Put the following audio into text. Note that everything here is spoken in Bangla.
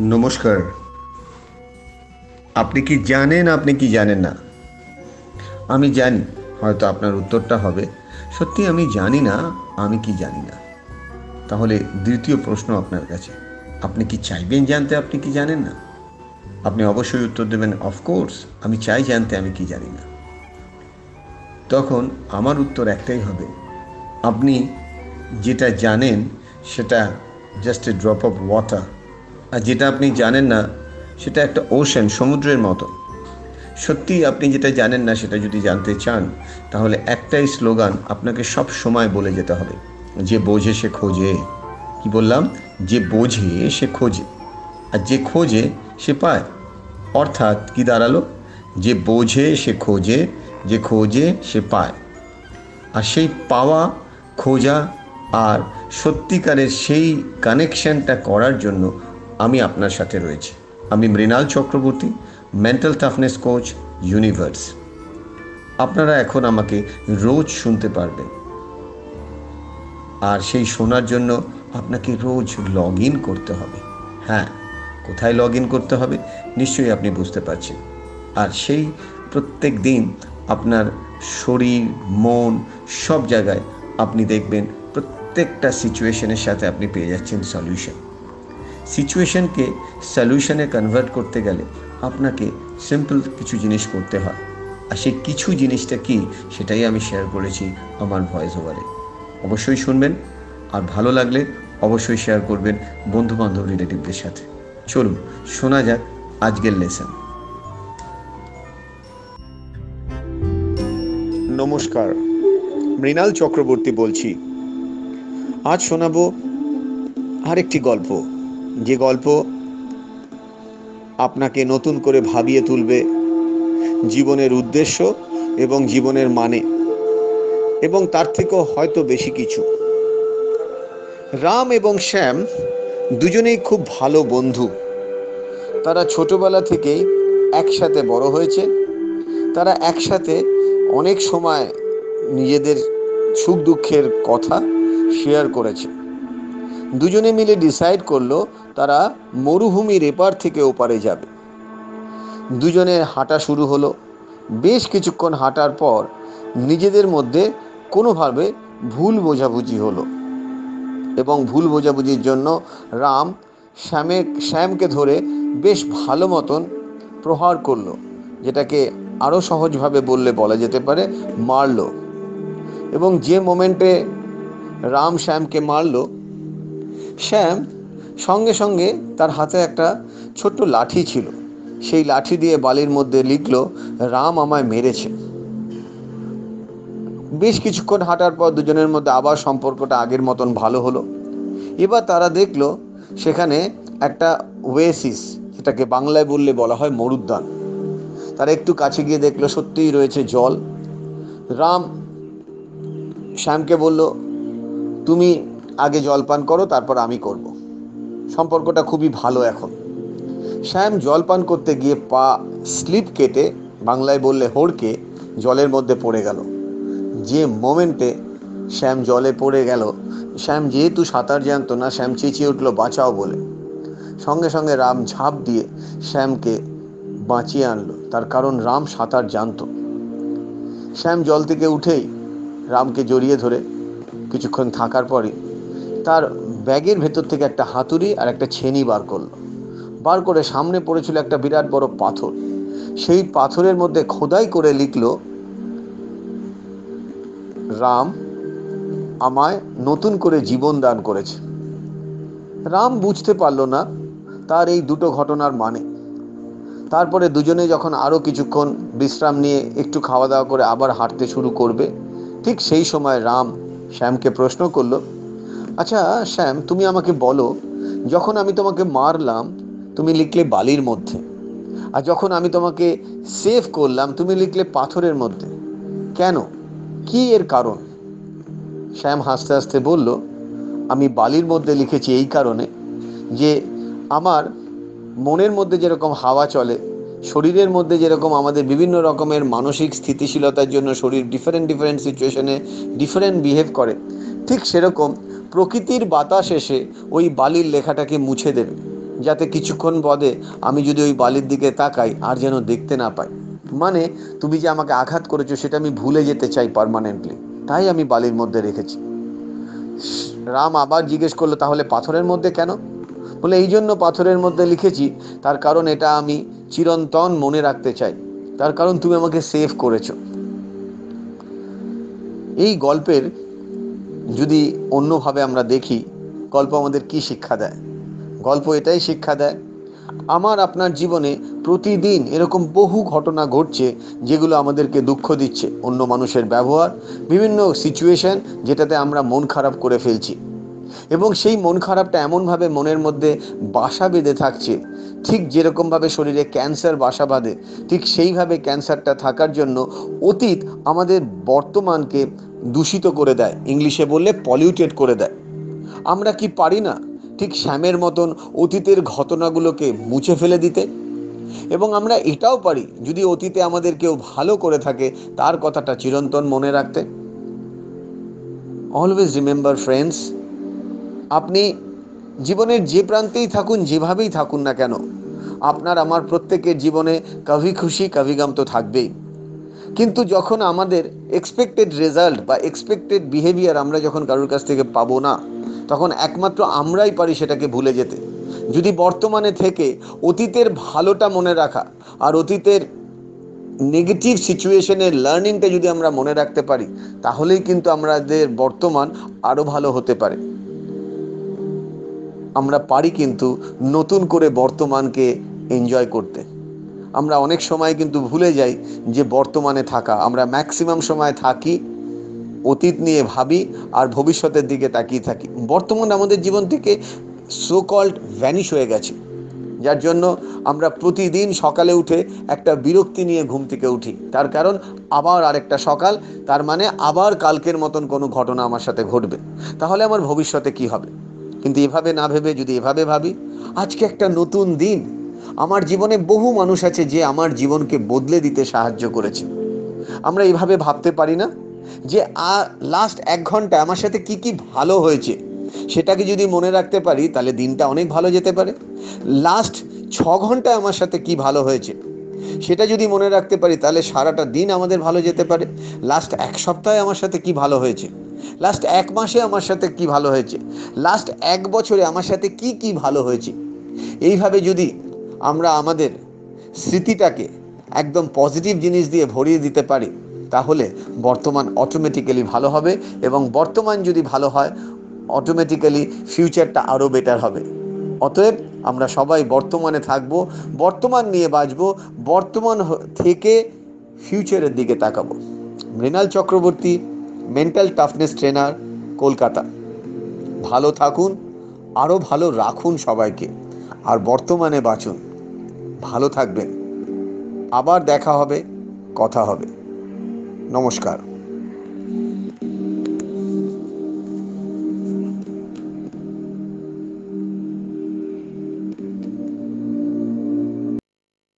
নমস্কার। আপনি কি জানেন, আপনি কি জানেন না? আমি জানি, হয়তো আপনার উত্তরটা হবে। সত্যি আমি জানি না, আমি কি জানি না। তাহলে দ্বিতীয় প্রশ্ন আপনার কাছে। আপনি কি চাইবেন জানতে, আপনি কি জানেন না? আপনি অবশ্যই উত্তর দেবেন অফকোর্স আমি চাই জানতে, আমি কি জানি না। তখন আমার উত্তর একটাই হবে। আপনি যেটা জানেন, সেটা just a drop of water আর যেটা আপনি জানেন না, সেটা একটা ওশেন, সমুদ্রের মতো। সত্যি আপনি যেটা জানেন না, সেটা যদি জানতে চান, তাহলে একটাই স্লোগান আপনাকে সব সময় বলে যেতে হবে। যে বোঝে, সে খোঁজে। কি বললাম? যে বোঝে, সে খোঁজে। আর যে খোঁজে, সে পায়। অর্থাৎ কি দাঁড়াল? যে বোঝে, সে খোঁজে। যে খোঁজে, সে পায়। আর সেই পাওয়া, খোঁজা আর সত্যিকারের সেই কানেকশনটা করার জন্য আমি আপনার সাথে রয়েছি। আমি Mrinal Chakraborty mental toughness coach universe আপনারা এখন আমাকে রোজ শুনতে পারবেন। আর সেই শোনার জন্য আপনাকে রোজ লগ ইন করতে হবে। হ্যাঁ কোথায় লগ ইন করতে হবে নিশ্চয়ই আপনি বুঝতে পারছেন। আর সেই প্রত্যেক দিন আপনার শরীর, মন সব জায়গায় আপনি দেখবেন প্রত্যেকটা সিচুয়েশনের সাথে আপনি পেয়ে যাচ্ছেন সলিউশন সিচুয়েশনকে সলিউশনে কনভার্ট করতে গেলে আপনাকে সিম্পল কিছু জিনিস করতে হয়। আর সেই কিছু জিনিসটা কি সেটাই আমি শেয়ার করেছি আমার ভয়েস ওভারে অবশ্যই শুনবেন, আর ভালো লাগলে অবশ্যই শেয়ার করবেন বন্ধু বান্ধব রিলেটিভদের সাথে। চলুন, শোনা যাক আজকের লেসন নমস্কার, মৃণাল চক্রবর্তী বলছি। আজ শোনাবো আরেকটি গল্প। যে গল্প আপনাকে নতুন করে ভাবিয়ে তুলবে জীবনের উদ্দেশ্য এবং জীবনের মানে এবং তার থেকেও হয়তো বেশি কিছু। রাম এবং শ্যাম দুজনেই খুব ভালো বন্ধু। তারা ছোটবেলা থেকেই একসাথে বড় হয়েছে। তারা একসাথে অনেক সময় নিজেদের সুখ দুঃখের কথা শেয়ার করেছে। দুজনে মিলে ডিসাইড করল তারা মরুভূমির এপার থেকে ওপারে যাবে। দুজনের হাঁটা শুরু হলো। বেশ কিছুক্ষণ হাঁটার পর নিজেদের মধ্যে কোনোভাবে ভুল বোঝাবুঝি হলো এবং ভুল বোঝাবুঝির জন্য রাম শ্যামে, শ্যামকে ধরে বেশ ভালো মতন প্রহার করল, যেটাকে আরও সহজভাবে বললে বলা যেতে পারে মারল। এবং যে মোমেন্টে রাম শ্যামকে মারল শ্যাম সঙ্গে সঙ্গে তার হাতে একটা ছোট্ট লাঠি ছিল। সেই লাঠি দিয়ে বালির মধ্যে লিখলো, রাম আমায় মেরেছে। বেশ কিছুক্ষণ হাঁটার পর দুজনের মধ্যে আবার সম্পর্কটা আগের মতন ভালো হলো। এবার তারা দেখল, সেখানে একটা ওয়েসিস, যেটাকে বাংলায় বললে বলা হয় মরুদ্যান। তারা একটু কাছে গিয়ে দেখল, সত্যিই রয়েছে জল। রাম শ্যামকে বলল, তুমি আগে জল পান করো, তারপর আমি করব। সম্পর্কটা খুবই ভালো এখন। শ্যাম জল পান করতে গিয়ে পা স্লিপ কেটে বাংলায় বললে হোড়কে জলের মধ্যে পড়ে গেল। যে মোমেন্টে শ্যাম জলে পড়ে গেল, শ্যাম যেহেতু সাঁতার জানতো না, শ্যাম চেঁচিয়ে উঠল, বাঁচাও বলে। সঙ্গে সঙ্গে রাম ঝাঁপ দিয়ে শ্যামকে বাঁচিয়ে আনলো। তার কারণ রাম সাঁতার জানতো। শ্যাম জল থেকে উঠেই রামকে জড়িয়ে ধরে। কিছুক্ষণ থাকার পরে তার ব্যাগের ভেতর থেকে একটা হাতুড়ি আর একটা ছেনি বার করল। বার করে সামনে পড়েছিল একটা বিরাট বড় পাথর। সেই পাথরের মধ্যে খোদাই করে লিখল, রাম আমায় নতুন করে জীবন দান করেছে। রাম বুঝতে পারল না তার এই দুটো ঘটনার মানে। তারপরে দুজনে যখন আরও কিছুক্ষণ বিশ্রাম নিয়ে একটু খাওয়া দাওয়া করে আবার হাঁটতে শুরু করবে, ঠিক সেই সময় রাম শ্যামকে প্রশ্ন করল আচ্ছা শ্যাম, তুমি আমাকে বলো, যখন আমি তোমাকে মারলাম, তুমি লিখলে বালির মধ্যে। আর যখন আমি তোমাকে সেভ করলাম, তুমি লিখলে পাথরের মধ্যে। কেন? কি এর কারণ? শ্যাম হাসতে হাসতে বলল, আমি বালির মধ্যে লিখেছি এই কারণে যে আমার মনের মধ্যে যেরকম হাওয়া চলে, শরীরের মধ্যে যেরকম আমাদের বিভিন্ন রকমের মানসিক স্থিতিশীলতার জন্য শরীর ডিফারেন্ট ডিফারেন্ট সিচুয়েশনে ডিফারেন্ট বিহেভ করে, ঠিক সেরকম প্রকৃতির বাতাস এসে ওই বালির লেখাটাকে মুছে দেবে, যাতে কিছুক্ষণ বদে আমি যদি ওই বালির দিকে তাকাই আর যেন দেখতে না পাই। মানে তুমি যে আমাকে আঘাত করেছ সেটা আমি ভুলে যেতে চাই পারমানেন্টলি তাই আমি বালির মধ্যে রেখেছি। রাম আবার জিজ্ঞেস করল, তাহলে পাথরের মধ্যে কেন? বলে, এই জন্য পাথরের মধ্যে লিখেছি, তার কারণ এটা আমি চিরন্তন মনে রাখতে চাই। তার কারণ তুমি আমাকে সেভ করেছ। এই গল্পের যদি অন্যভাবে আমরা দেখি, গল্প আমাদের কি শিক্ষা দেয়? গল্প এটাই শিক্ষা দেয়, আমার আপনার জীবনে প্রতিদিন এরকম বহু ঘটনা ঘটছে, যেগুলো আমাদেরকে দুঃখ দিচ্ছে, অন্য মানুষের ব্যবহার, বিভিন্ন সিচুয়েশন যেটাতে আমরা মন খারাপ করে ফেলছি। এবং সেই মন খারাপটা এমনভাবে মনের মধ্যে বাসা বেঁধে থাকছে, ঠিক যেরকমভাবে শরীরে ক্যান্সার বাসা বাঁধে, ঠিক সেইভাবে ক্যান্সারটা থাকার জন্য অতীত আমাদের বর্তমানকে দূষিত করে দেয়। ইংলিশে বললে পলিউটেড করে দেয়। আমরা কি পারি না ঠিক শ্যামের মতন অতীতের ঘটনাগুলোকে মুছে ফেলে দিতে? এবং আমরা এটাও পারি যদি অতীতে আমাদের কেউ ভালো করে থাকে, তার কথাটা চিরন্তন মনে রাখতে। অলওয়েজ রিমেম্বার ফ্রেন্ডস আপনি জীবনের যে প্রান্তেই থাকুন, যেভাবেই থাকুন না কেন, আপনার, আমার প্রত্যেকের জীবনে কভি খুশি, কভি গাম তো থাকবেই। কিন্তু যখন আমাদের এক্সপেক্টেড রেজাল্ট বা এক্সপেক্টেড বিহেভিয়ার আমরা যখন কারোর কাছ থেকে পাবো না, তখন একমাত্র আমরাই পারি সেটাকে ভুলে যেতে। যদি বর্তমানে থেকে অতীতের ভালোটা মনে রাখা আর অতীতের নেগেটিভ সিচুয়েশনের লার্নিংটা যদি আমরা মনে রাখতে পারি, তাহলেই কিন্তু আমাদের বর্তমান আরও ভালো হতে পারে। আমরা পারি কিন্তু নতুন করে বর্তমানকে এনজয় করতে। আমরা অনেক সময় কিন্তু ভুলে যাই যে বর্তমানে থাকা। আমরা ম্যাক্সিমাম সময় থাকি, অতীত নিয়ে ভাবি আর ভবিষ্যতের দিকে তাকিয়ে থাকি। বর্তমান আমাদের জীবন থেকে সো কল্ড ভ্যানিশ হয়ে গেছে। যার জন্য আমরা প্রতিদিন সকালে উঠে একটা বিরক্তি নিয়ে ঘুম থেকে উঠি। তার কারণ আবার আরেকটা সকাল, তার মানে আবার কালকের মতন কোনো ঘটনা আমার সাথে ঘটবে। তাহলে আমার ভবিষ্যতে কি হবে? কিন্তু এভাবে না ভেবে যদি এভাবে ভাবি, আজকে একটা নতুন দিন। আমার জীবনে বহু মানুষ আছে যে আমার জীবনকে বদলে দিতে সাহায্য করেছে। আমরা এভাবে ভাবতে পারি না যে লাস্ট এক ঘণ্টা আমার সাথে কি কি ভালো হয়েছে? সেটাকে যদি মনে রাখতে পারি, তাহলে দিনটা অনেক ভালো যেতে পারে। লাস্ট ছ ঘন্টায় আমার সাথে কি ভালো হয়েছে? সেটা যদি মনে রাখতে পারি, তাহলে সারাটা দিন আমাদের ভালো যেতে পারে। লাস্ট এক সপ্তাহে আমার সাথে কি ভালো হয়েছে? লাস্ট এক মাসে আমার সাথে কি ভালো হয়েছে? লাস্ট এক বছরে আমার সাথে কি কি ভালো হয়েছে? এইভাবে যদি আমরা আমাদের স্মৃতিটাকে একদম পজিটিভ জিনিস দিয়ে ভরিয়ে দিতে পারি, তাহলে বর্তমান অটোমেটিক্যালি ভালো হবে এবং বর্তমান যদি ভালো হয় অটোমেটিক্যালি ফিউচারটা আরও বেটার হবে। অতএব আমরা সবাই বর্তমানে থাকব, বর্তমান নিয়ে বাঁচব, বর্তমান থেকে ফিউচারের দিকে তাকাবো। Mrinal Chakraborty mental toughness trainer Kolkata. ভালো থাকুন, আরও ভালো রাখুন সবাইকে, আর বর্তমানে বাঁচুন। ভালো থাকবেন। আবার দেখা হবে কথা হবে। নমস্কার।